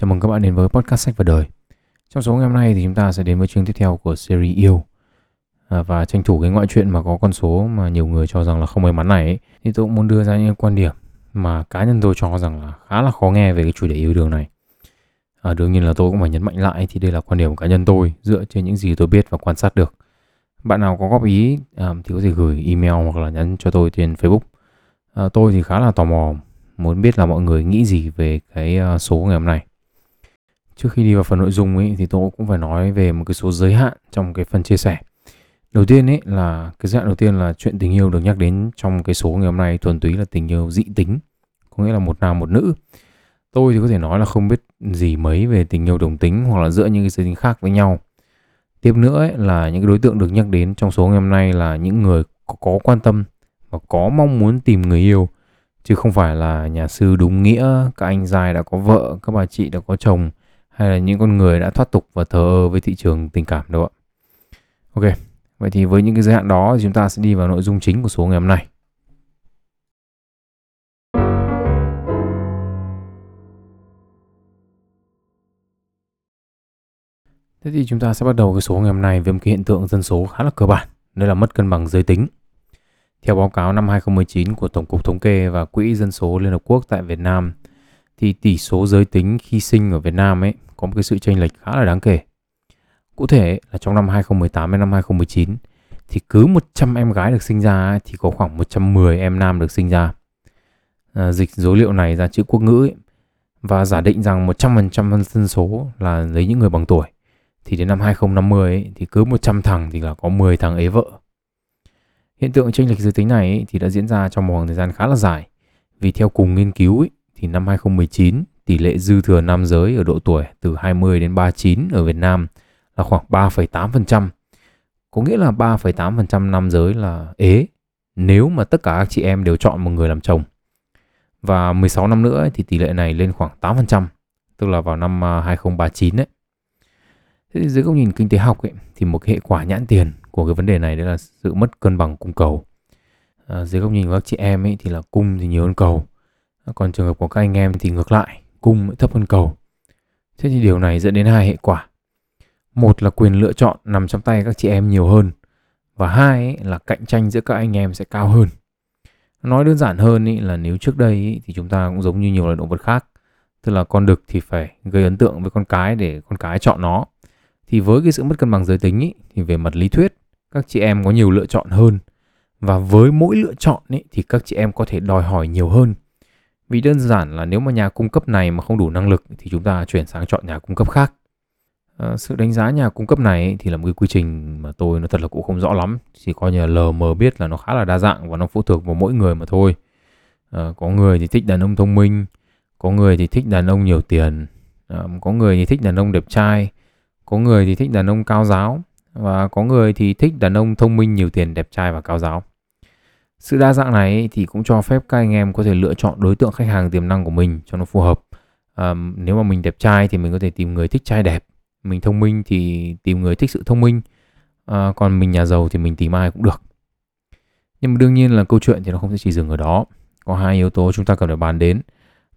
Chào mừng các bạn đến với podcast sách và đời. Trong số ngày hôm nay thì chúng ta sẽ đến với chương tiếp theo của series yêu à, và tranh thủ cái ngoại chuyện mà có con số mà nhiều người cho rằng là không may mắn này ấy, thì tôi cũng muốn đưa ra những quan điểm mà cá nhân tôi cho rằng là khá là khó nghe về cái chủ đề yêu đương này. À, đương nhiên là tôi cũng phải nhấn mạnh lại thì đây là quan điểm của cá nhân tôi dựa trên những gì tôi biết và quan sát được. Bạn nào có góp ý à, thì có thể gửi email hoặc là nhắn cho tôi trên Facebook. À, tôi thì khá là tò mò muốn biết là mọi người nghĩ gì về cái uh, số ngày hôm nay. Trước khi đi vào phần nội dung ấy thì tôi cũng phải nói về một cái số giới hạn trong cái phần chia sẻ. Đầu tiên ấy là cái giới hạn đầu tiên là chuyện tình yêu được nhắc đến trong cái số ngày hôm nay thuần túy là tình yêu dị tính, có nghĩa là một nam một nữ. Tôi thì có thể nói là không biết gì mấy về tình yêu đồng tính hoặc là giữa những cái giới tính khác với nhau. Tiếp nữa ấy, là những cái đối tượng được nhắc đến trong số ngày hôm nay là những người có, có quan tâm và có mong muốn tìm người yêu chứ không phải là nhà sư đúng nghĩa các anh dài đã có vợ các bà chị đã có chồng hay là những con người đã thoát tục và thờ ơ với thị trường tình cảm đâu ạ ok vậy thì với những cái giới hạn đó thì chúng ta sẽ đi vào nội dung chính của số ngày hôm nay Thế thì chúng ta sẽ bắt đầu cái số ngày hôm nay với một cái hiện tượng dân số khá là cơ bản, Đó là mất cân bằng giới tính. Theo báo cáo năm 2019 của Tổng cục Thống kê và Quỹ Dân số Liên Hợp Quốc tại Việt Nam, thì tỷ số giới tính khi sinh ở Việt Nam ấy có một cái sự chênh lệch khá là đáng kể. Cụ thể là trong năm 2018 đến năm 2019 thì cứ 100 em gái được sinh ra thì có khoảng 110 em nam được sinh ra. À, dịch dấu liệu này ra chữ quốc ngữ ấy, và giả định rằng 100% dân số là lấy những người bằng tuổi thì đến năm 2050 ấy, thì cứ 100 thằng thì là có 10 thằng ế vợ. Hiện tượng chênh lệch giới tính này ấy, thì đã diễn ra trong một khoảng thời gian khá là dài. Vì theo cùng nghiên cứu ấy, thì năm 2019 tỷ lệ dư thừa nam giới ở độ tuổi từ 20 đến 39 ở Việt Nam là khoảng 3,8%. Có nghĩa là 3,8% nam giới là ế nếu mà tất cả các chị em đều chọn một người làm chồng. Và 16 năm nữa ấy, thì tỷ lệ này lên khoảng 8%, tức là vào năm à, 2039 đấy. Thế thì dưới góc nhìn kinh tế học ấy, thì một cái hệ quả nhãn tiền của cái vấn đề này đấy là sự mất cân bằng cung cầu. À, dưới góc nhìn của các chị em ấy thì là cung thì nhiều hơn cầu. Còn trường hợp của các anh em thì ngược lại, cung thấp hơn cầu. Thế thì điều này dẫn đến hai hệ quả. Một là quyền lựa chọn nằm trong tay các chị em nhiều hơn. Và hai ấy, là cạnh tranh giữa các anh em sẽ cao hơn. Nói đơn giản hơn ý, là nếu trước đây ý, thì chúng ta cũng giống như nhiều loài động vật khác. Tức là con đực thì phải gây ấn tượng với con cái để con cái chọn nó thì với cái sự mất cân bằng giới tính ý, thì về mặt lý thuyết các chị em có nhiều lựa chọn hơn và với mỗi lựa chọn ý, thì các chị em có thể đòi hỏi nhiều hơn vì đơn giản là nếu mà nhà cung cấp này mà không đủ năng lực thì chúng ta chuyển sang chọn nhà cung cấp khác. À, sự đánh giá nhà cung cấp này thì là một cái quy trình mà tôi nó thật là cũng không rõ lắm. Chỉ coi như là lờ mờ biết là nó khá là đa dạng và nó phụ thuộc vào mỗi người mà thôi. À, có người thì thích đàn ông thông minh có người thì thích đàn ông nhiều tiền à, có người thì thích đàn ông đẹp trai có người thì thích đàn ông cao giáo và có người thì thích đàn ông thông minh nhiều tiền đẹp trai và cao giáo sự đa dạng này thì cũng cho phép các anh em có thể lựa chọn đối tượng khách hàng tiềm năng của mình cho nó phù hợp. À, nếu mà mình đẹp trai thì mình có thể tìm người thích trai đẹp mình thông minh thì tìm người thích sự thông minh. À, còn mình nhà giàu thì mình tìm ai cũng được. Nhưng mà đương nhiên là câu chuyện thì nó không thể chỉ dừng ở đó. Có hai yếu tố chúng ta cần phải bàn đến.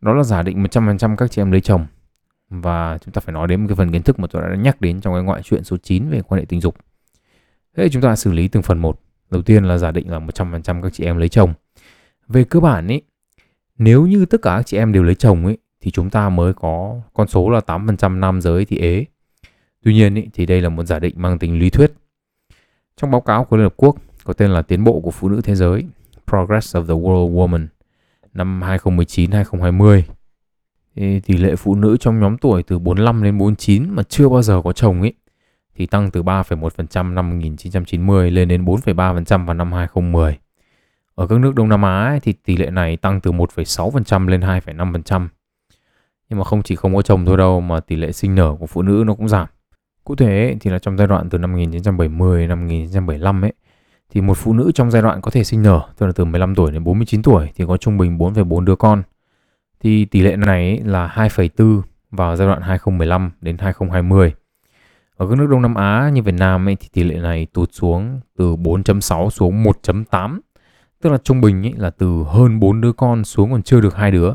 Đó là giả định 100% các chị em lấy chồng. Và chúng ta phải nói đến một cái phần kiến thức mà tôi đã nhắc đến trong cái ngoại truyện số 9 về quan hệ tình dục. Thế chúng ta xử lý từng phần một. Đầu tiên là giả định là 100% các chị em lấy chồng. Về cơ bản ấy, nếu như tất cả các chị em đều lấy chồng ấy thì chúng ta mới có con số là 8% nam giới thì ế. Tuy nhiên ý, thì đây là một giả định mang tính lý thuyết. Trong báo cáo của Liên Hợp Quốc có tên là Tiến bộ của Phụ nữ Thế giới Progress of the World Woman năm 2019-2020 thì tỷ lệ phụ nữ trong nhóm tuổi từ 45 đến 49 mà chưa bao giờ có chồng ấy thì tăng từ 3,1% năm 1990 lên đến 4,3% vào năm 2010. Ở các nước Đông Nam Á ấy, thì tỷ lệ này tăng từ 1,6% lên 2,5%. Nhưng mà không chỉ không có chồng thôi đâu mà tỷ lệ sinh nở của phụ nữ nó cũng giảm. Cụ thể thì là trong giai đoạn từ năm 1970 đến năm 1975 ấy thì một phụ nữ trong giai đoạn có thể sinh nở, tức là từ 15 tuổi đến 49 tuổi thì có trung bình 4,4 đứa con thì tỷ lệ này là 2,4 vào giai đoạn 2015 đến 2020. Ở các nước Đông Nam Á như Việt Nam ấy, thì tỷ lệ này tụt xuống từ 4.6 xuống 1.8. Tức là trung bình ấy, là từ hơn 4 đứa con xuống còn chưa được hai đứa.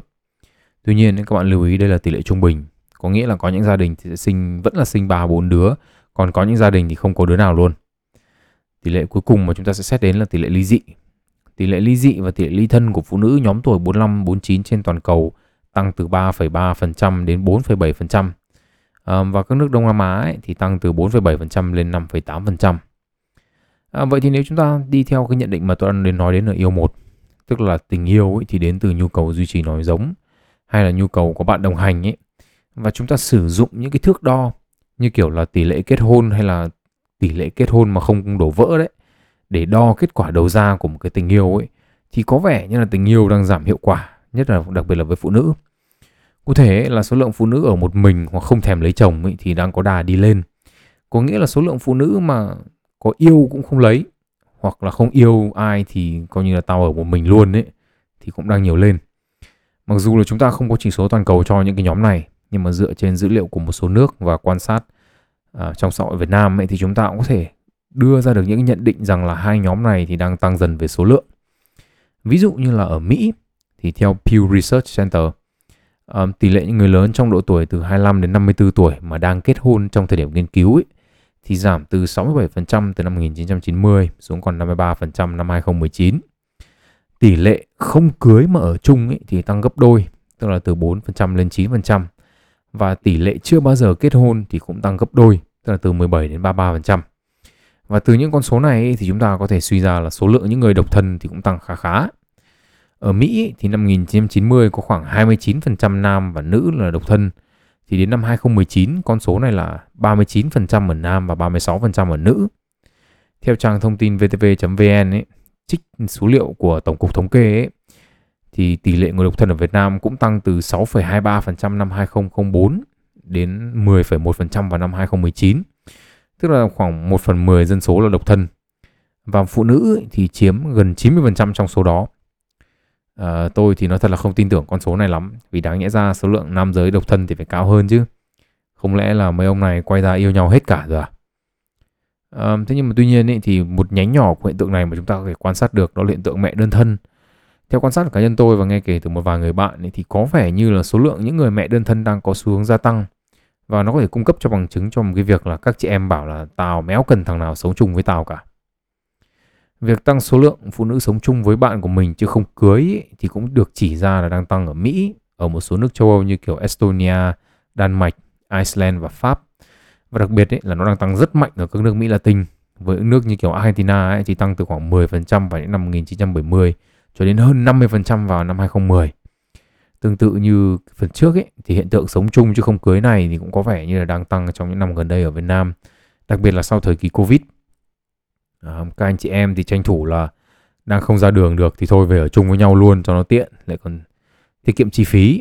Tuy nhiên các bạn lưu ý đây là tỷ lệ trung bình. Có nghĩa là có những gia đình thì sẽ sinh vẫn là sinh 3 4 đứa, còn có những gia đình thì không có đứa nào luôn. Tỷ lệ cuối cùng mà chúng ta sẽ xét đến là tỷ lệ ly dị. Tỷ lệ ly dị và tỷ lệ ly thân của phụ nữ nhóm tuổi 45 49 trên toàn cầu tăng từ 3,3% đến 4,7%. Và các nước Đông Nam Á ấy, thì tăng từ 4,7% lên 5,8%. À, vậy thì nếu chúng ta đi theo cái nhận định mà tôi đang đến nói đến ở yêu một, tức là tình yêu ấy, thì đến từ nhu cầu duy trì nói giống hay là nhu cầu có bạn đồng hành ấy và chúng ta sử dụng những cái thước đo như kiểu là tỷ lệ kết hôn hay là tỷ lệ kết hôn mà không đổ vỡ đấy để đo kết quả đầu ra của một cái tình yêu ấy thì có vẻ như là tình yêu đang giảm hiệu quả nhất là đặc biệt là với phụ nữ cụ thể là số lượng phụ nữ ở một mình hoặc không thèm lấy chồng ấy thì đang có đà đi lên có nghĩa là số lượng phụ nữ mà có yêu cũng không lấy hoặc là không yêu ai thì coi như là tao ở một mình luôn ấy thì cũng đang nhiều lên mặc dù là chúng ta không có chỉ số toàn cầu cho những cái nhóm này nhưng mà dựa trên dữ liệu của một số nước và quan sát à, trong xã hội Việt Nam ấy, thì chúng ta cũng có thể đưa ra được những nhận định rằng là hai nhóm này thì đang tăng dần về số lượng. Ví dụ như là ở Mỹ thì theo Pew Research Center um, tỷ lệ những người lớn trong độ tuổi từ 25 đến 54 tuổi mà đang kết hôn trong thời điểm nghiên cứu ấy, thì giảm từ 67% từ năm 1990 xuống còn 53% năm 2019. Tỷ lệ không cưới mà ở chung ấy thì tăng gấp đôi, tức là từ 4% lên 9% và tỷ lệ chưa bao giờ kết hôn thì cũng tăng gấp đôi, tức là từ 17 đến 33%. Và từ những con số này thì chúng ta có thể suy ra là số lượng những người độc thân thì cũng tăng khá khá. Ở Mỹ thì năm 1990 có khoảng 29% nam và nữ là độc thân. Thì đến năm 2019 con số này là 39% ở nam và 36% ở nữ. Theo trang thông tin vtv.vn ấy, trích số liệu của Tổng cục Thống kê ấy, thì tỷ lệ người độc thân ở Việt Nam cũng tăng từ 6,23% năm 2004 đến 10,1% vào năm 2019. Tức là khoảng 1 phần 10 dân số là độc thân. Và phụ nữ thì chiếm gần 90% trong số đó uh, tôi thì nói thật là không tin tưởng con số này lắm vì đáng nhẽ ra số lượng nam giới độc thân thì phải cao hơn chứ. Không lẽ là mấy ông này quay ra yêu nhau hết cả rồi à? À, thế nhưng mà tuy nhiên ý, thì một nhánh nhỏ của hiện tượng này mà chúng ta có thể quan sát được đó là hiện tượng mẹ đơn thân theo quan sát của cá nhân tôi và nghe kể từ một vài người bạn ý, thì có vẻ như là số lượng những người mẹ đơn thân đang có xu hướng gia tăng và nó có thể cung cấp cho bằng chứng cho một cái việc là các chị em bảo là tao méo cần thằng nào sống chung với tao cả. Việc tăng số lượng phụ nữ sống chung với bạn của mình chứ không cưới ý, thì cũng được chỉ ra là đang tăng ở Mỹ, ở một số nước châu Âu như kiểu Estonia, Đan Mạch, Iceland và Pháp. Và đặc biệt ý, là nó đang tăng rất mạnh ở các nước Mỹ Latin. Với những nước như kiểu Argentina ấy, thì tăng từ khoảng 10% vào những năm 1970 cho đến hơn 50% vào năm 2010. Tương tự như phần trước ấy, thì hiện tượng sống chung chứ không cưới này thì cũng có vẻ như là đang tăng trong những năm gần đây ở Việt Nam, đặc biệt là sau thời kỳ Covid. À, các anh chị em thì tranh thủ là đang không ra đường được thì thôi về ở chung với nhau luôn cho nó tiện, lại còn tiết kiệm chi phí.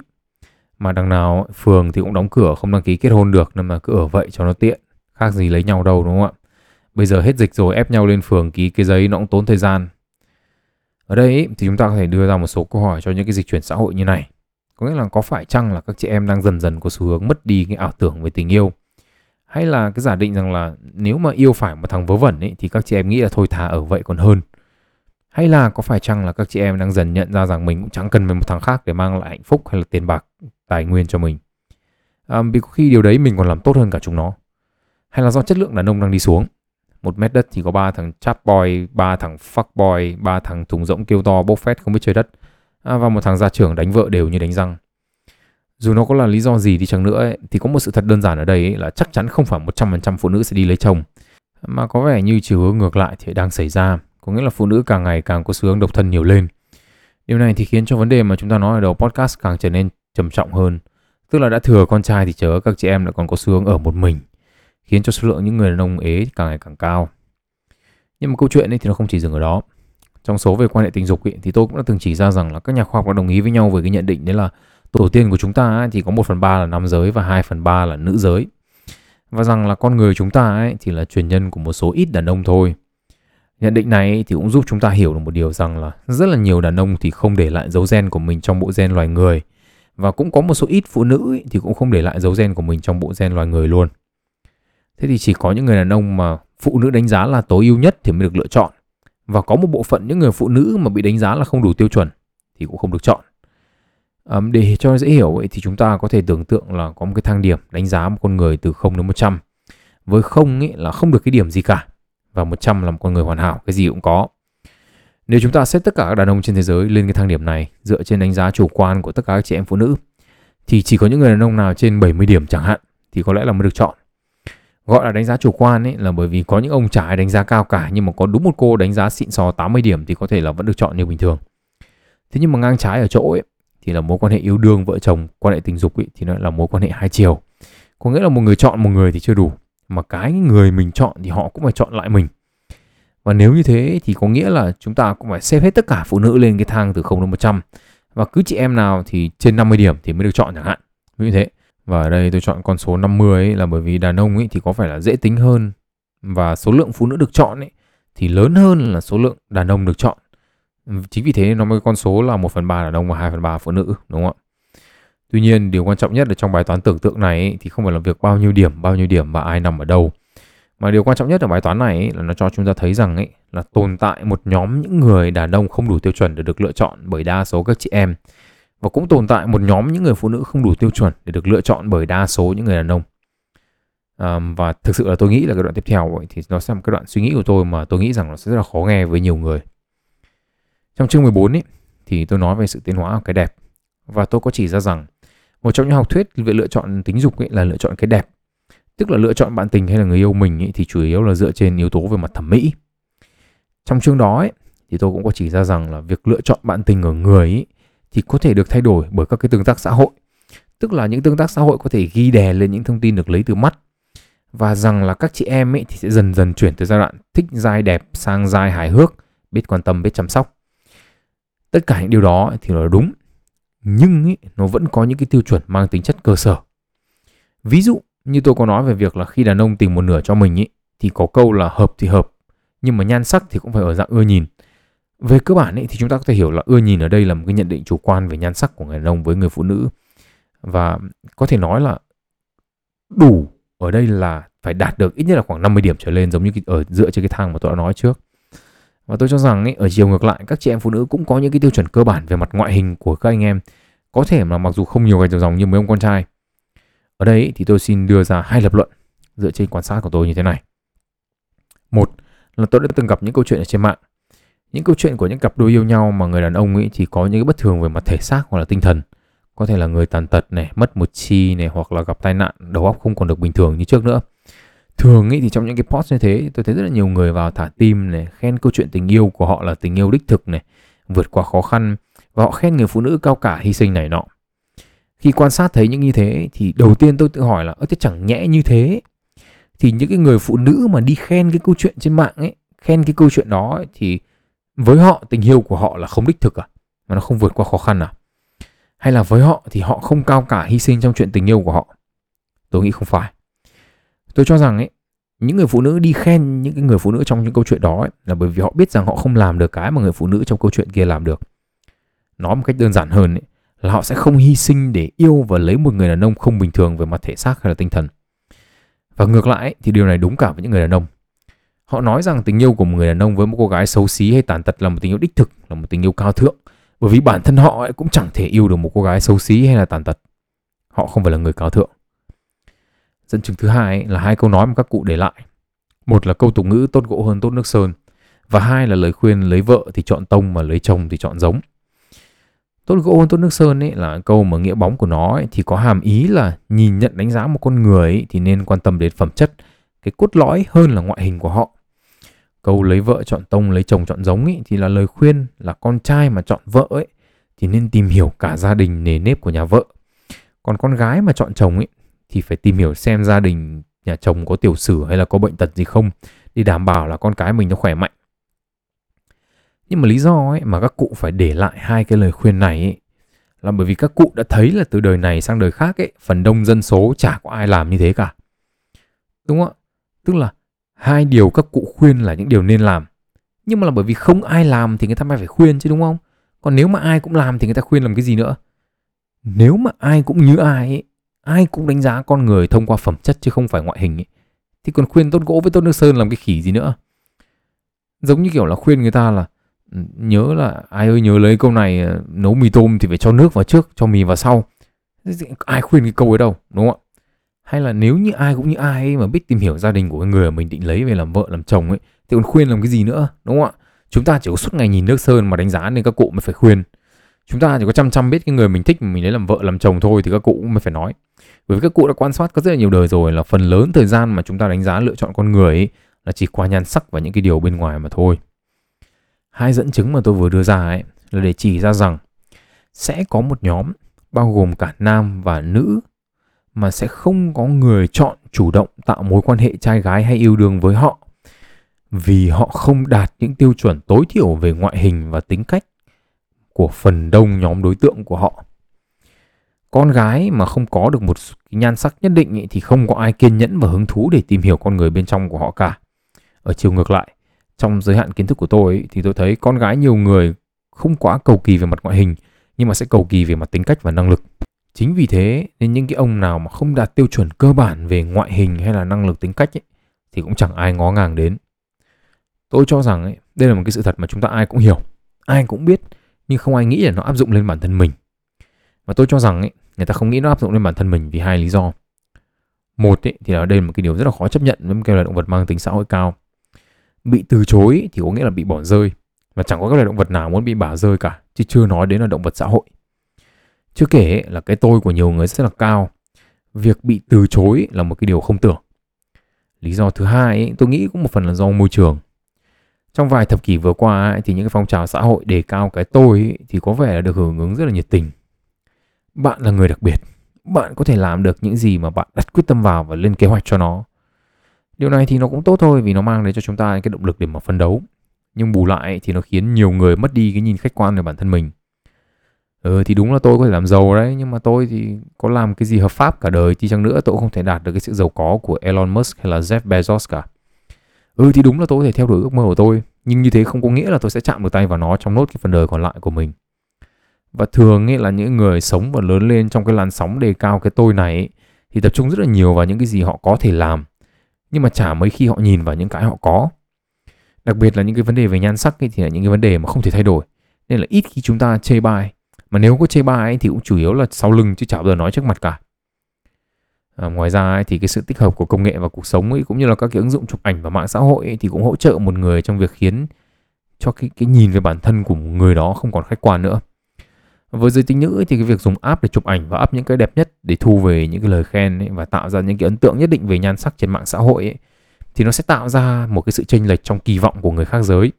Mà đằng nào phường thì cũng đóng cửa không đăng ký kết hôn được nên mà cứ ở vậy cho nó tiện, khác gì lấy nhau đâu đúng không ạ? Bây giờ hết dịch rồi ép nhau lên phường ký cái giấy nó cũng tốn thời gian ở đây ý, thì chúng ta có thể đưa ra một số câu hỏi cho những cái dịch chuyển xã hội như này. Có nghĩa là có phải chăng là các chị em đang dần dần có xu hướng mất đi cái ảo tưởng về tình yêu? Hay là cái giả định rằng là nếu mà yêu phải một thằng vớ vẩn ấy thì các chị em nghĩ là thôi thà ở vậy còn hơn. Hay là có phải chăng là các chị em đang dần nhận ra rằng mình cũng chẳng cần một thằng khác để mang lại hạnh phúc hay là tiền bạc, tài nguyên cho mình. À, vì có khi điều đấy mình còn làm tốt hơn cả chúng nó. Hay là do chất lượng đàn ông đang đi xuống một mét đất thì có ba thằng chap boy, ba thằng fuck boy, ba thằng thùng rỗng kêu to bốc phét không biết chơi đất, à, và một thằng gia trưởng đánh vợ đều như đánh răng. Dù nó có là lý do gì đi chăng nữa ấy, thì có một sự thật đơn giản ở đây ấy, là chắc chắn không phải 100% phụ nữ sẽ đi lấy chồng, mà có vẻ như chiều hướng ngược lại thì đang xảy ra, có nghĩa là phụ nữ càng ngày càng có xu hướng độc thân nhiều lên. Điều này thì khiến cho vấn đề mà chúng ta nói ở đầu podcast càng trở nên trầm trọng hơn. Tức là đã thừa con trai thì chớ các chị em lại còn có xu hướng ở một mình khiến cho số lượng những người đàn ông ế càng ngày càng cao. Nhưng mà câu chuyện ấy thì nó không chỉ dừng ở đó. Trong số về quan hệ tình dục ấy, thì tôi cũng đã từng chỉ ra rằng là các nhà khoa học đã đồng ý với nhau về cái nhận định đấy là tổ tiên của chúng ta ấy, thì có 1 phần 3 là nam giới và 2 phần 3 là nữ giới. Và rằng là con người chúng ta ấy, thì là truyền nhân của một số ít đàn ông thôi. Nhận định này thì cũng giúp chúng ta hiểu được một điều rằng là rất là nhiều đàn ông thì không để lại dấu gen của mình trong bộ gen loài người và cũng có một số ít phụ nữ thì cũng không để lại dấu gen của mình trong bộ gen loài người luôn. Thế thì chỉ có những người đàn ông mà phụ nữ đánh giá là tối ưu nhất thì mới được lựa chọn. Và có một bộ phận những người phụ nữ mà bị đánh giá là không đủ tiêu chuẩn thì cũng không được chọn. Um, để cho dễ hiểu ấy, thì chúng ta có thể tưởng tượng là có một cái thang điểm đánh giá một con người từ 0 đến 100. Với 0 ấy là không được cái điểm gì cả và 100 là một con người hoàn hảo, cái gì cũng có. Nếu chúng ta xếp tất cả các đàn ông trên thế giới lên cái thang điểm này dựa trên đánh giá chủ quan của tất cả các chị em phụ nữ thì chỉ có những người đàn ông nào trên 70 điểm chẳng hạn thì có lẽ là mới được chọn. Gọi là đánh giá chủ quan ấy là bởi vì có những ông chả ai đánh giá cao cả nhưng mà có đúng một cô đánh giá xịn sò 80 điểm thì có thể là vẫn được chọn như bình thường. Thế nhưng mà ngang trái ở chỗ ấy thì là mối quan hệ yêu đương vợ chồng quan hệ tình dục ấy, thì nó là mối quan hệ hai chiều. Có nghĩa là một người chọn một người thì chưa đủ mà cái người mình chọn thì họ cũng phải chọn lại mình. Và nếu như thế thì có nghĩa là chúng ta cũng phải xếp hết tất cả phụ nữ lên cái thang từ 0 đến 100 và cứ chị em nào thì trên 50 điểm thì mới được chọn chẳng hạn. Như thế. Và ở đây tôi chọn con số 50 ấy là bởi vì đàn ông ấy thì có phải là dễ tính hơn. Và số lượng phụ nữ được chọn ấy thì lớn hơn là số lượng đàn ông được chọn. Chính vì thế nó mới con số là 1 phần 3 đàn ông và 2 phần 3 phụ nữ, đúng không ạ? Tuy nhiên, điều quan trọng nhất ở trong bài toán tưởng tượng này thì không phải là việc bao nhiêu điểm, bao nhiêu điểm và ai nằm ở đâu. Mà điều quan trọng nhất ở bài toán này là nó cho chúng ta thấy rằng ấy, là tồn tại một nhóm những người đàn ông không đủ tiêu chuẩn để được lựa chọn bởi đa số các chị em. Và cũng tồn tại một nhóm những người phụ nữ không đủ tiêu chuẩn để được lựa chọn bởi đa số những người đàn ông. Um, và thực sự là tôi nghĩ là cái đoạn tiếp theo ấy, thì nó sẽ là một cái đoạn suy nghĩ của tôi mà tôi nghĩ rằng nó sẽ rất là khó nghe với nhiều người. Trong chương 14 ấy, thì tôi nói về sự tiến hóa của cái đẹp. Và tôi có chỉ ra rằng một trong những học thuyết về lựa chọn tính dục ấy là lựa chọn cái đẹp. Tức là lựa chọn bạn tình hay là người yêu mình ấy, thì chủ yếu là dựa trên yếu tố về mặt thẩm mỹ. Trong chương đó ấy, thì tôi cũng có chỉ ra rằng là việc lựa chọn bạn tình ở người ấy, thì có thể được thay đổi bởi các cái tương tác xã hội. Tức là những tương tác xã hội có thể ghi đè lên những thông tin được lấy từ mắt và rằng là các chị em ấy thì sẽ dần dần chuyển từ giai đoạn thích dai đẹp sang dai hài hước, biết quan tâm, biết chăm sóc tất cả những điều đó thì nó là đúng nhưng ý, nó vẫn có những cái tiêu chuẩn mang tính chất cơ sở. Ví dụ như tôi có nói về việc là khi đàn ông tìm một nửa cho mình ý, thì có câu là hợp thì hợp nhưng mà nhan sắc thì cũng phải ở dạng ưa nhìn. Về cơ bản ý, thì chúng ta có thể hiểu là ưa nhìn ở đây là một cái nhận định chủ quan về nhan sắc của người đàn ông với người phụ nữ. Và có thể nói là đủ ở đây là phải đạt được ít nhất là khoảng 50 điểm trở lên giống như ở dựa trên cái thang mà tôi đã nói trước và tôi cho rằng ấy, ở chiều ngược lại các chị em phụ nữ cũng có những cái tiêu chuẩn cơ bản về mặt ngoại hình của các anh em. Có thể mà mặc dù không nhiều gạch đầu dòng như mấy ông con trai. Ở đây thì tôi xin đưa ra hai lập luận dựa trên quan sát của tôi như thế này. Một là tôi đã từng gặp những câu chuyện ở trên mạng. Những câu chuyện của những cặp đôi yêu nhau mà người đàn ông ấy thì có những cái bất thường về mặt thể xác hoặc là tinh thần. Có thể là người tàn tật này, mất một chi này hoặc là gặp tai nạn, đầu óc không còn được bình thường như trước nữa thường ý thì trong những cái post như thế tôi thấy rất là nhiều người vào thả tim này khen câu chuyện tình yêu của họ là tình yêu đích thực này vượt qua khó khăn và họ khen người phụ nữ cao cả hy sinh này nọ. Khi quan sát thấy những như thế thì đầu tiên tôi tự hỏi là ơ thế chẳng nhẽ như thế? Thì những cái người phụ nữ mà đi khen cái câu chuyện trên mạng ấy khen cái câu chuyện đó ấy, thì với họ tình yêu của họ là không đích thực à? Mà nó không vượt qua khó khăn à? Hay là với họ thì họ không cao cả hy sinh trong chuyện tình yêu của họ? Tôi nghĩ không phải tôi cho rằng ấy những người phụ nữ đi khen những cái người phụ nữ trong những câu chuyện đó ấy, là bởi vì họ biết rằng họ không làm được cái mà người phụ nữ trong câu chuyện kia làm được. Nói một cách đơn giản hơn ấy, là họ sẽ không hy sinh để yêu và lấy một người đàn ông không bình thường về mặt thể xác hay là tinh thần. Và ngược lại ấy, thì điều này đúng cả với những người đàn ông. Họ nói rằng tình yêu của một người đàn ông với một cô gái xấu xí hay tàn tật là một tình yêu đích thực là một tình yêu cao thượng. Bởi vì bản thân họ ấy cũng chẳng thể yêu được một cô gái xấu xí hay là tàn tật. Họ không phải là người cao thượng. Dẫn chứng thứ hai là hai câu nói mà các cụ để lại. Một là câu tục ngữ tốt gỗ hơn tốt nước sơn. Và hai là lời khuyên lấy vợ thì chọn tông mà lấy chồng thì chọn giống. Tốt gỗ hơn tốt nước sơn ấy là câu mà nghĩa bóng của nó ấy, thì có hàm ý là nhìn nhận đánh giá một con người ấy, thì nên quan tâm đến phẩm chất, cái cốt lõi hơn là ngoại hình của họ. Câu lấy vợ chọn tông lấy chồng chọn giống ấy, thì là lời khuyên là con trai mà chọn vợ ấy thì nên tìm hiểu cả gia đình nề nếp của nhà vợ. Còn con gái mà chọn chồng ấy thì phải tìm hiểu xem gia đình nhà chồng có tiểu sử hay là có bệnh tật gì không để đảm bảo là con cái mình nó khỏe mạnh. Nhưng mà lý do ấy mà các cụ phải để lại hai cái lời khuyên này ấy, là bởi vì các cụ đã thấy là từ đời này sang đời khác ấy, phần đông dân số chả có ai làm như thế cả. Đúng không ạ? Tức là hai điều các cụ khuyên là những điều nên làm. Nhưng mà là bởi vì không ai làm thì người ta mới phải khuyên chứ đúng không? Còn nếu mà ai cũng làm thì người ta khuyên làm cái gì nữa? Nếu mà ai cũng như ai ấy, ai cũng đánh giá con người thông qua phẩm chất chứ không phải ngoại hình ấy. thì còn khuyên tốt gỗ với tốt nước sơn làm cái khỉ gì nữa? Giống như kiểu là khuyên người ta là ừ, nhớ là ai ơi nhớ lấy câu này ờ, nấu mì tôm thì phải cho nước vào trước, cho mì vào sau. Ai khuyên cái câu ấy đâu, đúng không ạ? Hay là nếu như ai cũng như ai ấy mà biết tìm hiểu gia đình của cái người mà mình định lấy về làm vợ, làm chồng ấy, thì còn khuyên làm cái gì nữa, đúng không ạ? Chúng ta chỉ có suốt ngày nhìn nước sơn mà đánh giá nên các cụ mới phải khuyên chúng ta chỉ có chăm chăm biết cái người mình thích mà mình lấy làm vợ, làm chồng thôi thì các cụ cũng mới phải nói. Bởi vì các cụ đã quan sát có rất là nhiều đời rồi là phần lớn thời gian mà chúng ta đánh giá lựa chọn con người ấy là chỉ qua nhan sắc và những cái điều bên ngoài mà thôi. Hai dẫn chứng mà tôi vừa đưa ra ấy là để chỉ ra rằng sẽ có một nhóm, bao gồm cả nam và nữ, mà sẽ không có người chọn chủ động tạo mối quan hệ trai gái hay yêu đương với họ. Vì họ không đạt những tiêu chuẩn tối thiểu về ngoại hình và tính cách của phần đông nhóm đối tượng của họ. Con gái mà không có được một nhan sắc nhất định ý, thì không có ai kiên nhẫn và hứng thú để tìm hiểu con người bên trong của họ cả. Ở chiều ngược lại trong giới hạn kiến thức của tôi ý, thì tôi thấy con gái nhiều người không quá cầu kỳ về mặt ngoại hình nhưng mà sẽ cầu kỳ về mặt tính cách và năng lực. Chính vì thế nên những cái ông nào mà không đạt tiêu chuẩn cơ bản về ngoại hình hay là năng lực tính cách ấy, thì cũng chẳng ai ngó ngàng đến. Tôi cho rằng ấy, đây là một cái sự thật mà chúng ta ai cũng hiểu. Ai cũng biết nhưng không ai nghĩ là nó áp dụng lên bản thân mình. Và tôi cho rằng ấy, người ta không nghĩ nó áp dụng lên bản thân mình vì hai lý do. Một ấy, thì là đây là một cái điều rất là khó chấp nhận với một cái loài động vật mang tính xã hội cao. Bị từ chối thì có nghĩa là bị bỏ rơi. Và chẳng có các loài động vật nào muốn bị bỏ rơi cả chứ chưa nói đến là động vật xã hội. Chưa kể là cái tôi của nhiều người rất là cao. Việc bị từ chối là một cái điều không tưởng. Lý do thứ hai ấy, tôi nghĩ cũng một phần là do môi trường trong vài thập kỷ vừa qua ấy, thì những cái phong trào xã hội đề cao cái tôi ấy, thì có vẻ là được hưởng ứng rất là nhiệt tình. Bạn là người đặc biệt. Bạn có thể làm được những gì mà bạn đặt quyết tâm vào và lên kế hoạch cho nó. Điều này thì nó cũng tốt thôi vì nó mang đến cho chúng ta cái động lực để mà phấn đấu. Nhưng bù lại thì nó khiến nhiều người mất đi cái nhìn khách quan về bản thân mình. Ừ thì đúng là tôi có thể làm giàu đấy nhưng mà tôi thì có làm cái gì hợp pháp cả đời thì chăng nữa tôi cũng không thể đạt được cái sự giàu có của Elon Musk hay là Jeff Bezos cả ừ thì đúng là tôi có thể theo đuổi ước mơ của tôi nhưng như thế không có nghĩa là tôi sẽ chạm được tay vào nó trong nốt cái phần đời còn lại của mình. Và thường ấy là những người sống và lớn lên trong cái làn sóng đề cao cái tôi này ấy, thì tập trung rất là nhiều vào những cái gì họ có thể làm nhưng mà chả mấy khi họ nhìn vào những cái họ có. Đặc biệt là những cái vấn đề về nhan sắc ấy, thì là những cái vấn đề mà không thể thay đổi nên là ít khi chúng ta chê bai. Mà nếu có chê bai ấy, thì cũng chủ yếu là sau lưng chứ chả bao giờ nói trước mặt cả. À, ngoài ra ấy, thì cái sự tích hợp của công nghệ vào cuộc sống ấy, cũng như là các cái ứng dụng chụp ảnh và mạng xã hội ấy, thì cũng hỗ trợ một người trong việc khiến cho cái cái nhìn về bản thân của một người đó không còn khách quan nữa. Với giới tính nữ ấy, thì cái việc dùng app để chụp ảnh và up những cái đẹp nhất để thu về những cái lời khen ấy, và tạo ra những cái ấn tượng nhất định về nhan sắc trên mạng xã hội ấy, thì nó sẽ tạo ra một cái sự chênh lệch trong kỳ vọng của người khác giới.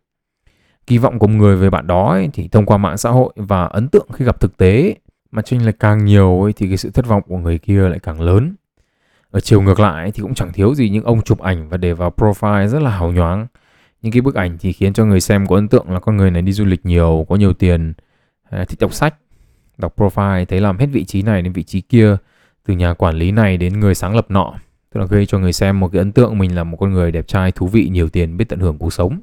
Kỳ vọng của một người về bạn đó ấy, thì thông qua mạng xã hội và ấn tượng khi gặp thực tế mà chênh lệch càng nhiều ấy, thì cái sự thất vọng của người kia lại càng lớn ở chiều ngược lại thì cũng chẳng thiếu gì những ông chụp ảnh và để vào profile rất là hào nhoáng. Những cái bức ảnh thì khiến cho người xem có ấn tượng là con người này đi du lịch nhiều có nhiều tiền à, thích đọc sách đọc profile thấy làm hết vị trí này đến vị trí kia từ nhà quản lý này đến người sáng lập nọ. Tức là gây cho người xem một cái ấn tượng mình là một con người đẹp trai thú vị nhiều tiền biết tận hưởng cuộc sống.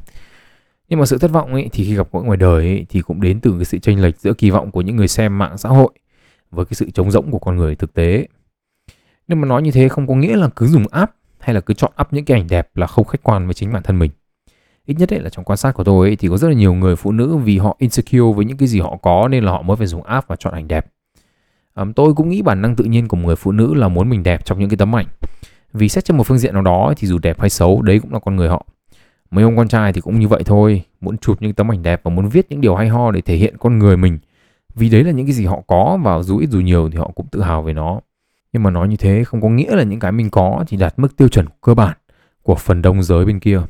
Nhưng mà sự thất vọng ấy thì khi gặp gỡ ngoài đời ấy, thì cũng đến từ cái sự chênh lệch giữa kỳ vọng của những người xem mạng xã hội với cái sự trống rỗng của con người thực tế nhưng mà nói như thế không có nghĩa là cứ dùng app hay là cứ chọn up những cái ảnh đẹp là không khách quan với chính bản thân mình. Ít nhất ấy là trong quan sát của tôi ấy, thì có rất là nhiều người phụ nữ vì họ insecure với những cái gì họ có nên là họ mới phải dùng app và chọn ảnh đẹp. Um, tôi cũng nghĩ bản năng tự nhiên của một người phụ nữ là muốn mình đẹp trong những cái tấm ảnh. Vì xét trên một phương diện nào đó thì dù đẹp hay xấu đấy cũng là con người họ. Mấy ông con trai thì cũng như vậy thôi muốn chụp những tấm ảnh đẹp và muốn viết những điều hay ho để thể hiện con người mình. Vì đấy là những cái gì họ có và dù ít dù nhiều thì họ cũng tự hào về nó nhưng mà nói như thế không có nghĩa là những cái mình có thì đạt mức tiêu chuẩn cơ bản của phần đông giới bên kia.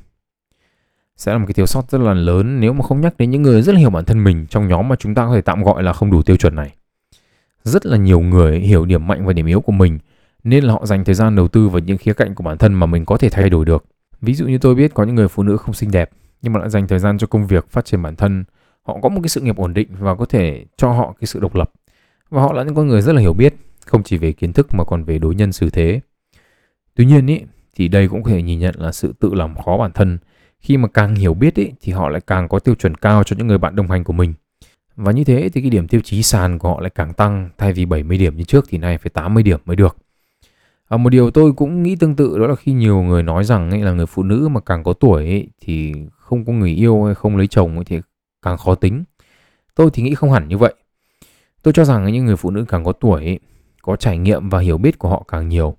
Sẽ là một cái thiếu sót rất là lớn nếu mà không nhắc đến những người rất là hiểu bản thân mình trong nhóm mà chúng ta có thể tạm gọi là không đủ tiêu chuẩn này. Rất là nhiều người hiểu điểm mạnh và điểm yếu của mình nên là họ dành thời gian đầu tư vào những khía cạnh của bản thân mà mình có thể thay đổi được. Ví dụ như tôi biết có những người phụ nữ không xinh đẹp nhưng mà lại dành thời gian cho công việc, phát triển bản thân. Họ có một cái sự nghiệp ổn định và có thể cho họ cái sự độc lập. Và họ là những con người rất là hiểu biết, không chỉ về kiến thức mà còn về đối nhân xử thế. Tuy nhiên ý, thì đây cũng có thể nhìn nhận là sự tự làm khó bản thân. Khi mà càng hiểu biết ý, thì họ lại càng có tiêu chuẩn cao cho những người bạn đồng hành của mình. Và như thế thì cái điểm tiêu chí sàn của họ lại càng tăng thay vì 70 điểm như trước thì nay phải 80 điểm mới được. À, một điều tôi cũng nghĩ tương tự đó là khi nhiều người nói rằng ấy là người phụ nữ mà càng có tuổi ấy, thì không có người yêu hay không lấy chồng ấy, thì càng khó tính. Tôi thì nghĩ không hẳn như vậy. Tôi cho rằng những người phụ nữ càng có tuổi, có trải nghiệm và hiểu biết của họ càng nhiều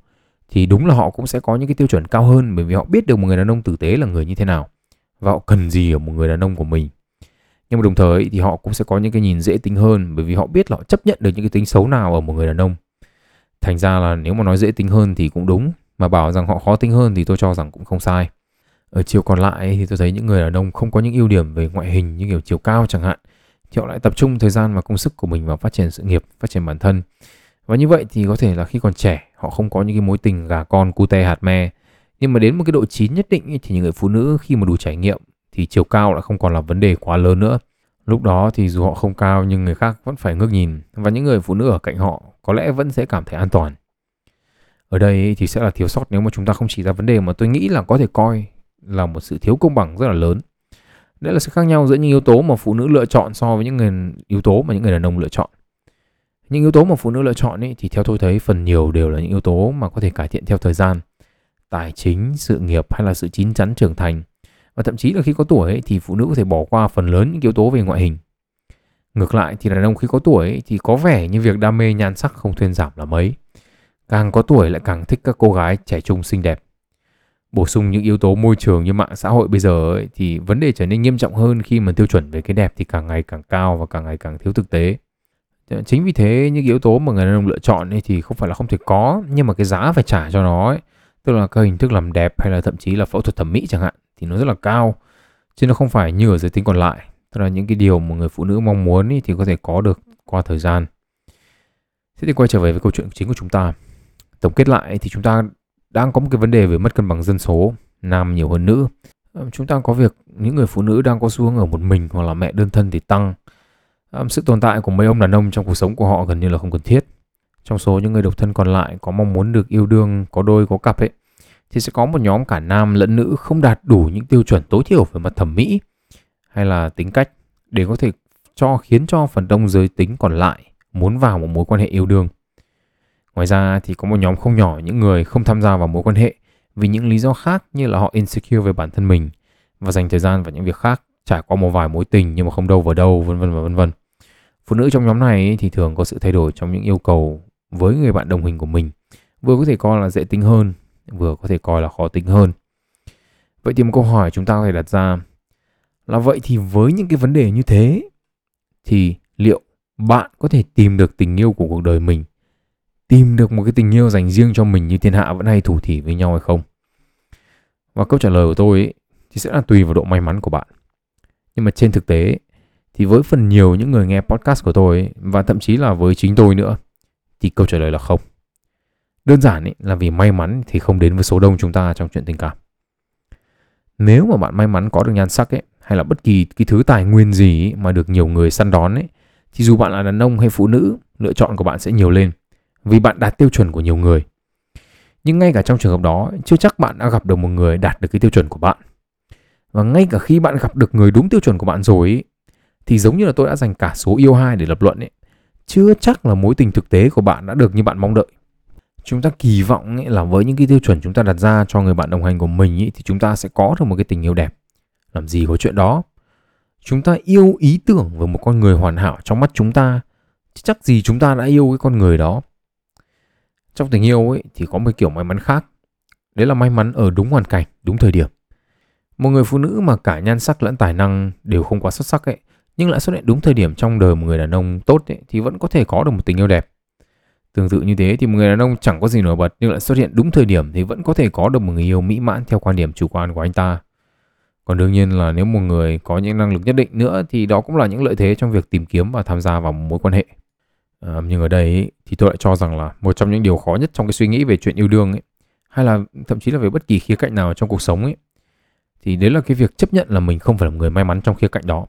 thì đúng là họ cũng sẽ có những cái tiêu chuẩn cao hơn bởi vì họ biết được một người đàn ông tử tế là người như thế nào và họ cần gì ở một người đàn ông của mình. Nhưng mà đồng thời thì họ cũng sẽ có những cái nhìn dễ tính hơn bởi vì họ biết là họ chấp nhận được những cái tính xấu nào ở một người đàn ông. Thành ra là nếu mà nói dễ tính hơn thì cũng đúng, mà bảo rằng họ khó tính hơn thì tôi cho rằng cũng không sai. Ở chiều còn lại thì tôi thấy những người đàn ông không có những ưu điểm về ngoại hình như kiểu chiều cao chẳng hạn thì họ lại tập trung thời gian và công sức của mình vào phát triển sự nghiệp, phát triển bản thân. Và như vậy thì có thể là khi còn trẻ, họ không có những cái mối tình gà con cute hạt me. Nhưng mà đến một cái độ chín nhất định thì những người phụ nữ khi mà đủ trải nghiệm thì chiều cao lại không còn là vấn đề quá lớn nữa. Lúc đó thì dù họ không cao, nhưng người khác vẫn phải ngước nhìn và những người phụ nữ ở cạnh họ có lẽ vẫn sẽ cảm thấy an toàn. Ở đây thì sẽ là thiếu sót nếu mà chúng ta không chỉ ra vấn đề mà tôi nghĩ là có thể coi là một sự thiếu công bằng rất là lớn. Đấy là sự khác nhau giữa những yếu tố mà phụ nữ lựa chọn so với những người, yếu tố mà những người đàn ông lựa chọn. Những yếu tố mà phụ nữ lựa chọn ấy, thì theo tôi thấy phần nhiều đều là những yếu tố mà có thể cải thiện theo thời gian. Tài chính, sự nghiệp hay là sự chín chắn trưởng thành. Và thậm chí là khi có tuổi ấy, thì phụ nữ có thể bỏ qua phần lớn những yếu tố về ngoại hình. Ngược lại thì đàn ông khi có tuổi ấy, thì có vẻ như việc đam mê nhan sắc không thuyên giảm là mấy. Càng có tuổi lại càng thích các cô gái trẻ trung xinh đẹp. Bổ sung những yếu tố môi trường như mạng xã hội bây giờ ấy, thì vấn đề trở nên nghiêm trọng hơn khi mà tiêu chuẩn về cái đẹp thì càng ngày càng cao và càng ngày càng thiếu thực tế. Chính vì thế những yếu tố mà người đàn ông lựa chọn ấy thì không phải là không thể có nhưng mà cái giá phải trả cho nó ấy, tức là các hình thức làm đẹp hay là thậm chí là phẫu thuật thẩm mỹ chẳng hạn thì nó rất là cao chứ nó không phải như ở giới tính còn lại. Tức là những cái điều mà người phụ nữ mong muốn ấy thì có thể có được qua thời gian. Thế thì quay trở về với câu chuyện chính của chúng ta. Tổng kết lại thì chúng ta đang có một cái vấn đề về mất cân bằng dân số nam nhiều hơn nữ. Ờ, chúng ta có việc những người phụ nữ đang có xu hướng ở một mình hoặc là mẹ đơn thân thì tăng sự tồn tại của mấy ông đàn ông trong cuộc sống của họ gần như là không cần thiết trong số những người độc thân còn lại có mong muốn được yêu đương có đôi có cặp ấy thì sẽ có một nhóm cả nam lẫn nữ không đạt đủ những tiêu chuẩn tối thiểu về mặt thẩm mỹ hay là tính cách để có thể cho khiến cho phần đông giới tính còn lại muốn vào một mối quan hệ yêu đương. Ngoài ra thì có một nhóm không nhỏ những người không tham gia vào mối quan hệ vì những lý do khác như là họ insecure về bản thân mình và dành thời gian vào những việc khác, trải qua một vài mối tình nhưng mà không đâu vào đâu, vân vân và vân vân. Phụ nữ trong nhóm này thì thường có sự thay đổi trong những yêu cầu với người bạn đồng hình của mình, vừa có thể coi là dễ tính hơn vừa có thể coi là khó tính hơn. Vậy thì một câu hỏi chúng ta có thể đặt ra là vậy thì với những cái vấn đề như thế thì liệu bạn có thể tìm được tình yêu của cuộc đời mình tìm được một cái tình yêu dành riêng cho mình như thiên hạ vẫn hay thủ thỉ với nhau hay không? Và câu trả lời của tôi ấy, thì sẽ là tùy vào độ may mắn của bạn. Nhưng mà trên thực tế thì với phần nhiều những người nghe podcast của tôi ấy, và thậm chí là với chính tôi nữa thì câu trả lời là không Đơn giản ấy, là vì may mắn thì không đến với số đông chúng ta trong chuyện tình cảm. Nếu mà bạn may mắn có được nhan sắc ấy, hay là bất kỳ cái thứ tài nguyên gì ấy mà được nhiều người săn đón ấy, thì dù bạn là đàn ông hay phụ nữ, lựa chọn của bạn sẽ nhiều lên vì bạn đạt tiêu chuẩn của nhiều người. Nhưng ngay cả trong trường hợp đó, chưa chắc bạn đã gặp được một người đạt được cái tiêu chuẩn của bạn. Và ngay cả khi bạn gặp được người đúng tiêu chuẩn của bạn rồi ấy, thì giống như là tôi đã dành cả số yêu hai để lập luận ấy, chưa chắc là mối tình thực tế của bạn đã được như bạn mong đợi. Chúng ta kỳ vọng ấy là với những cái tiêu chuẩn chúng ta đặt ra cho người bạn đồng hành của mình ấy, thì chúng ta sẽ có được một cái tình yêu đẹp. Làm gì có chuyện đó. Chúng ta yêu ý tưởng về một con người hoàn hảo trong mắt chúng ta chắc gì chúng ta đã yêu cái con người đó. Trong tình yêu ấy thì có một kiểu may mắn khác. Đấy là may mắn ở đúng hoàn cảnh đúng thời điểm. Một người phụ nữ mà cả nhan sắc lẫn tài năng đều không quá xuất sắc ấy nhưng lại xuất hiện đúng thời điểm trong đời một người đàn ông tốt ấy, thì vẫn có thể có được một tình yêu đẹp Tương tự như thế thì một người đàn ông chẳng có gì nổi bật nhưng lại xuất hiện đúng thời điểm thì vẫn có thể có được một người yêu mỹ mãn theo quan điểm chủ quan của anh ta. Còn đương nhiên là nếu một người có những năng lực nhất định nữa thì đó cũng là những lợi thế trong việc tìm kiếm và tham gia vào một mối quan hệ. À, nhưng ở đây ấy, thì tôi lại cho rằng là một trong những điều khó nhất trong cái suy nghĩ về chuyện yêu đương ấy, hay là thậm chí là về bất kỳ khía cạnh nào trong cuộc sống ấy, thì đấy là cái việc chấp nhận là mình không phải là người may mắn trong khía cạnh đó.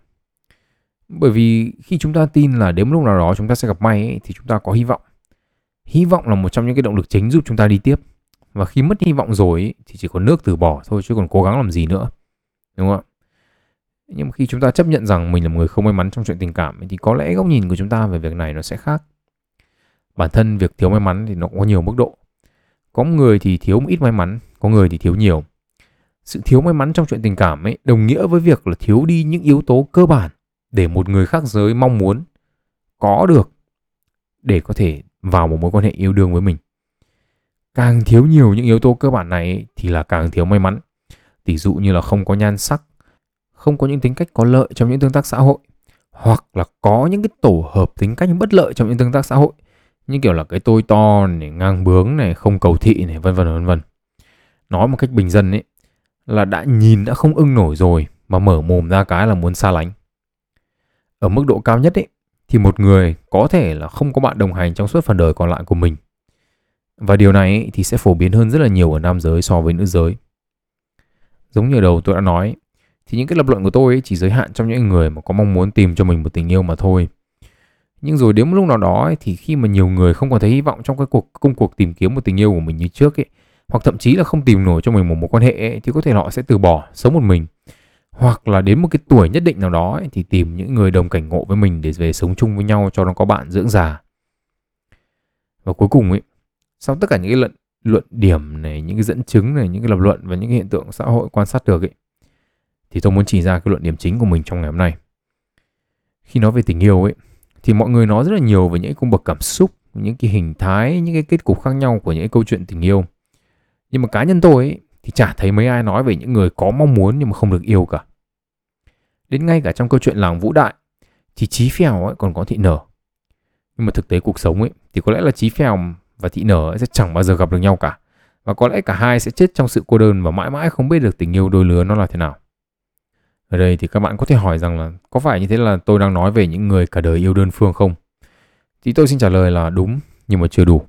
Bởi vì khi chúng ta tin là đến lúc nào đó chúng ta sẽ gặp may ấy, thì chúng ta có hy vọng. Hy vọng là một trong những cái động lực chính giúp chúng ta đi tiếp. Và khi mất hy vọng rồi thì chỉ có nước từ bỏ thôi chứ còn cố gắng làm gì nữa. Đúng không ạ? Nhưng khi chúng ta chấp nhận rằng mình là một người không may mắn trong chuyện tình cảm thì có lẽ góc nhìn của chúng ta về việc này nó sẽ khác. Bản thân việc thiếu may mắn thì nó có nhiều mức độ. Có người thì thiếu một ít may mắn có người thì thiếu nhiều. Sự thiếu may mắn trong chuyện tình cảm ấy đồng nghĩa với việc là thiếu đi những yếu tố cơ bản để một người khác giới mong muốn có được để có thể vào một mối quan hệ yêu đương với mình. Càng thiếu nhiều những yếu tố cơ bản này thì là càng thiếu may mắn. Tỷ dụ như là không có nhan sắc, không có những tính cách có lợi trong những tương tác xã hội, hoặc là có những cái tổ hợp tính cách bất lợi trong những tương tác xã hội, như kiểu là cái tôi to này, ngang bướng này, không cầu thị này, vân vân vân vân. Nói một cách bình dân ấy là đã nhìn đã không ưng nổi rồi mà mở mồm ra cái là muốn xa lánh. Ở mức độ cao nhất ấy thì một người có thể là không có bạn đồng hành trong suốt phần đời còn lại của mình. Và điều này thì sẽ phổ biến hơn rất là nhiều ở nam giới so với nữ giới. Giống như đầu tôi đã nói, thì những cái lập luận của tôi ấy chỉ giới hạn trong những người mà có mong muốn tìm cho mình một tình yêu mà thôi. Nhưng rồi đến một lúc nào đó ấy, thì khi mà nhiều người không còn thấy hy vọng trong cái cuộc công cuộc tìm kiếm một tình yêu của mình như trước ấy, hoặc thậm chí là không tìm nổi cho mình một mối quan hệ ấy, thì có thể họ sẽ từ bỏ sống một mình hoặc là đến một cái tuổi nhất định nào đó ấy, thì tìm những người đồng cảnh ngộ với mình để về sống chung với nhau cho nó có bạn dưỡng già. Và cuối cùng ấy sau tất cả những cái luận luận điểm này những cái dẫn chứng này những cái lập luận và những cái hiện tượng xã hội quan sát được ấy thì tôi muốn chỉ ra cái luận điểm chính của mình trong ngày hôm nay. Khi nói về tình yêu ấy thì mọi người nói rất là nhiều về những cung bậc cảm xúc những cái hình thái những cái kết cục khác nhau của những cái câu chuyện tình yêu. Nhưng mà cá nhân tôi ấy, thì chả thấy mấy ai nói về những người có mong muốn nhưng mà không được yêu cả. Đến ngay cả trong câu chuyện làng Vũ Đại, thì Chí Phèo ấy còn có thị nở. Nhưng mà thực tế cuộc sống ấy, thì có lẽ là Chí Phèo và thị nở sẽ chẳng bao giờ gặp được nhau cả. Và có lẽ cả hai sẽ chết trong sự cô đơn và mãi mãi không biết được tình yêu đôi lứa nó là thế nào. Ở đây thì các bạn có thể hỏi rằng là có phải như thế là tôi đang nói về những người cả đời yêu đơn phương không? Thì tôi xin trả lời là đúng, nhưng mà chưa đủ.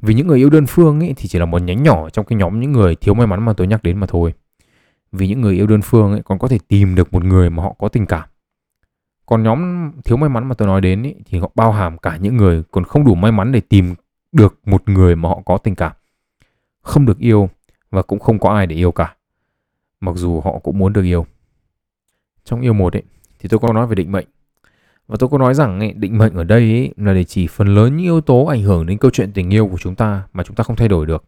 Vì những người yêu đơn phương ấy thì chỉ là một nhánh nhỏ trong cái nhóm những người thiếu may mắn mà tôi nhắc đến mà thôi. Vì những người yêu đơn phương ấy còn có thể tìm được một người mà họ có tình cảm. Còn nhóm thiếu may mắn mà tôi nói đến ấy, thì họ bao hàm cả những người còn không đủ may mắn để tìm được một người mà họ có tình cảm. Không được yêu và cũng không có ai để yêu cả. Mặc dù họ cũng muốn được yêu. Trong yêu một ấy thì tôi có nói về định mệnh và tôi có nói rằng ấy, định mệnh ở đây ấy, là để chỉ phần lớn những yếu tố ảnh hưởng đến câu chuyện tình yêu của chúng ta mà chúng ta không thay đổi được.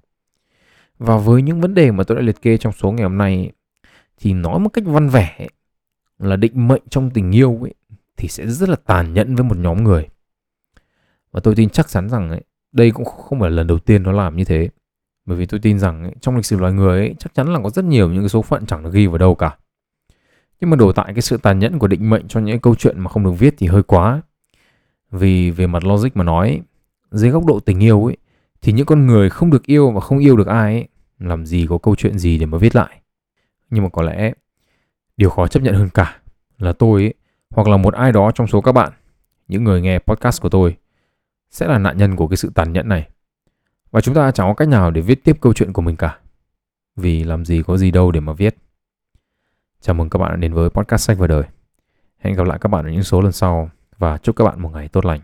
Và với những vấn đề mà tôi đã liệt kê trong số ngày hôm nay ấy, thì nói một cách văn vẻ ấy, là định mệnh trong tình yêu ấy, thì sẽ rất là tàn nhẫn với một nhóm người. Và tôi tin chắc chắn rằng ấy, đây cũng không phải là lần đầu tiên nó làm như thế. Bởi vì tôi tin rằng ấy, trong lịch sử loài người ấy, chắc chắn là có rất nhiều những cái số phận chẳng được ghi vào đâu cả. Nhưng mà đổ tại cái sự tàn nhẫn của định mệnh cho những câu chuyện mà không được viết thì hơi quá. Vì về mặt logic mà nói, dưới góc độ tình yêu ấy, thì những con người không được yêu và không yêu được ai ấy, làm gì có câu chuyện gì để mà viết lại. Nhưng mà có lẽ điều khó chấp nhận hơn cả là tôi ấy, hoặc là một ai đó trong số các bạn, những người nghe podcast của tôi, sẽ là nạn nhân của cái sự tàn nhẫn này. Và chúng ta chẳng có cách nào để viết tiếp câu chuyện của mình cả. Vì làm gì có gì đâu để mà viết. Chào mừng các bạn đến với podcast sách và đời. Hẹn gặp lại các bạn ở những số lần sau và chúc các bạn một ngày tốt lành.